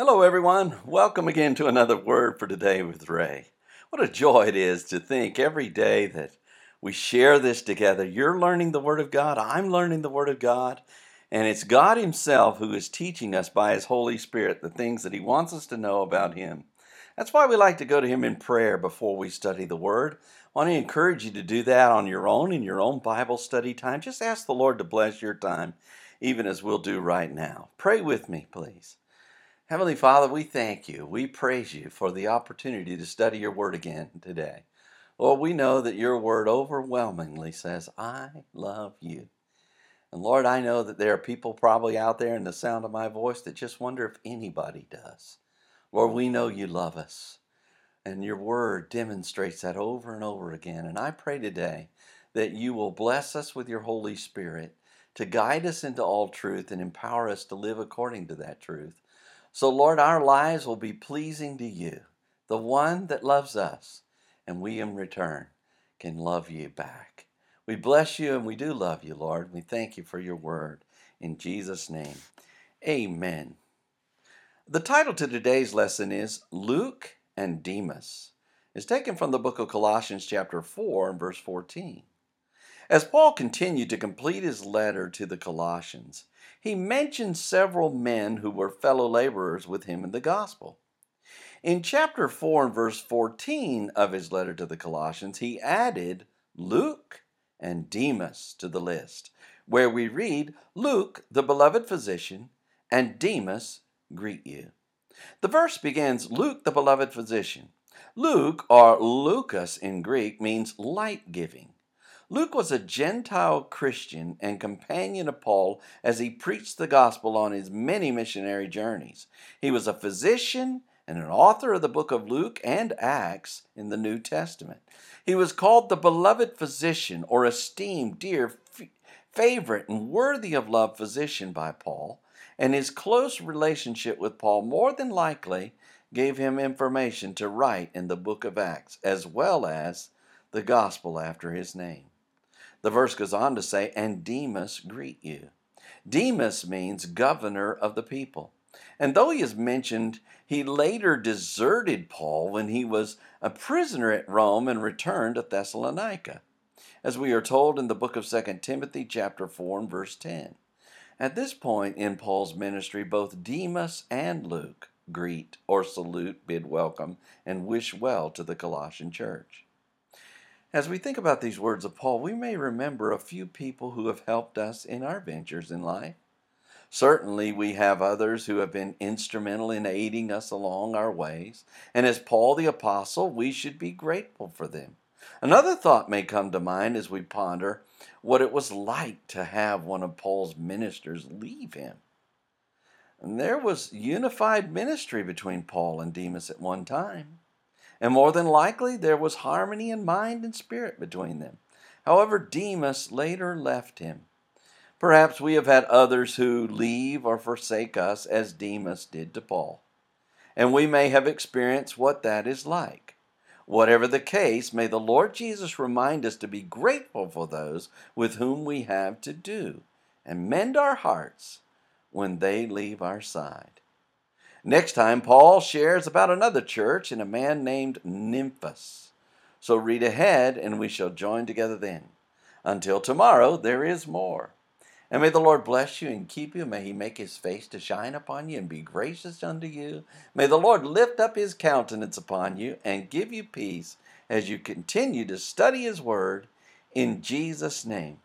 Hello, everyone. Welcome again to another Word for Today with Ray. What a joy it is to think every day that we share this together. You're learning the Word of God, I'm learning the Word of God, and it's God Himself who is teaching us by His Holy Spirit the things that He wants us to know about Him. That's why we like to go to Him in prayer before we study the Word. I want to encourage you to do that on your own in your own Bible study time. Just ask the Lord to bless your time, even as we'll do right now. Pray with me, please. Heavenly Father, we thank you. We praise you for the opportunity to study your word again today. Lord, we know that your word overwhelmingly says, I love you. And Lord, I know that there are people probably out there in the sound of my voice that just wonder if anybody does. Lord, we know you love us. And your word demonstrates that over and over again. And I pray today that you will bless us with your Holy Spirit to guide us into all truth and empower us to live according to that truth. So, Lord, our lives will be pleasing to you, the one that loves us, and we in return can love you back. We bless you and we do love you, Lord. We thank you for your word. In Jesus' name, amen. The title to today's lesson is Luke and Demas. It's taken from the book of Colossians, chapter 4, and verse 14. As Paul continued to complete his letter to the Colossians, he mentioned several men who were fellow laborers with him in the gospel. In chapter 4 and verse 14 of his letter to the Colossians, he added Luke and Demas to the list, where we read, Luke, the beloved physician, and Demas greet you. The verse begins, Luke, the beloved physician. Luke, or Lucas in Greek, means light giving. Luke was a Gentile Christian and companion of Paul as he preached the gospel on his many missionary journeys. He was a physician and an author of the book of Luke and Acts in the New Testament. He was called the beloved physician or esteemed, dear, f- favorite, and worthy of love physician by Paul, and his close relationship with Paul more than likely gave him information to write in the book of Acts as well as the gospel after his name. The verse goes on to say, and Demas greet you. Demas means governor of the people. And though he is mentioned, he later deserted Paul when he was a prisoner at Rome and returned to Thessalonica, as we are told in the book of 2 Timothy chapter 4 and verse 10. At this point in Paul's ministry, both Demas and Luke greet or salute, bid welcome, and wish well to the Colossian church. As we think about these words of Paul, we may remember a few people who have helped us in our ventures in life. Certainly, we have others who have been instrumental in aiding us along our ways, and as Paul the Apostle, we should be grateful for them. Another thought may come to mind as we ponder what it was like to have one of Paul's ministers leave him. And there was unified ministry between Paul and Demas at one time and more than likely there was harmony in mind and spirit between them. However, Demas later left him. Perhaps we have had others who leave or forsake us as Demas did to Paul, and we may have experienced what that is like. Whatever the case, may the Lord Jesus remind us to be grateful for those with whom we have to do, and mend our hearts when they leave our side. Next time, Paul shares about another church and a man named Nymphas. So read ahead, and we shall join together then. Until tomorrow, there is more. And may the Lord bless you and keep you. May he make his face to shine upon you and be gracious unto you. May the Lord lift up his countenance upon you and give you peace as you continue to study his word. In Jesus' name,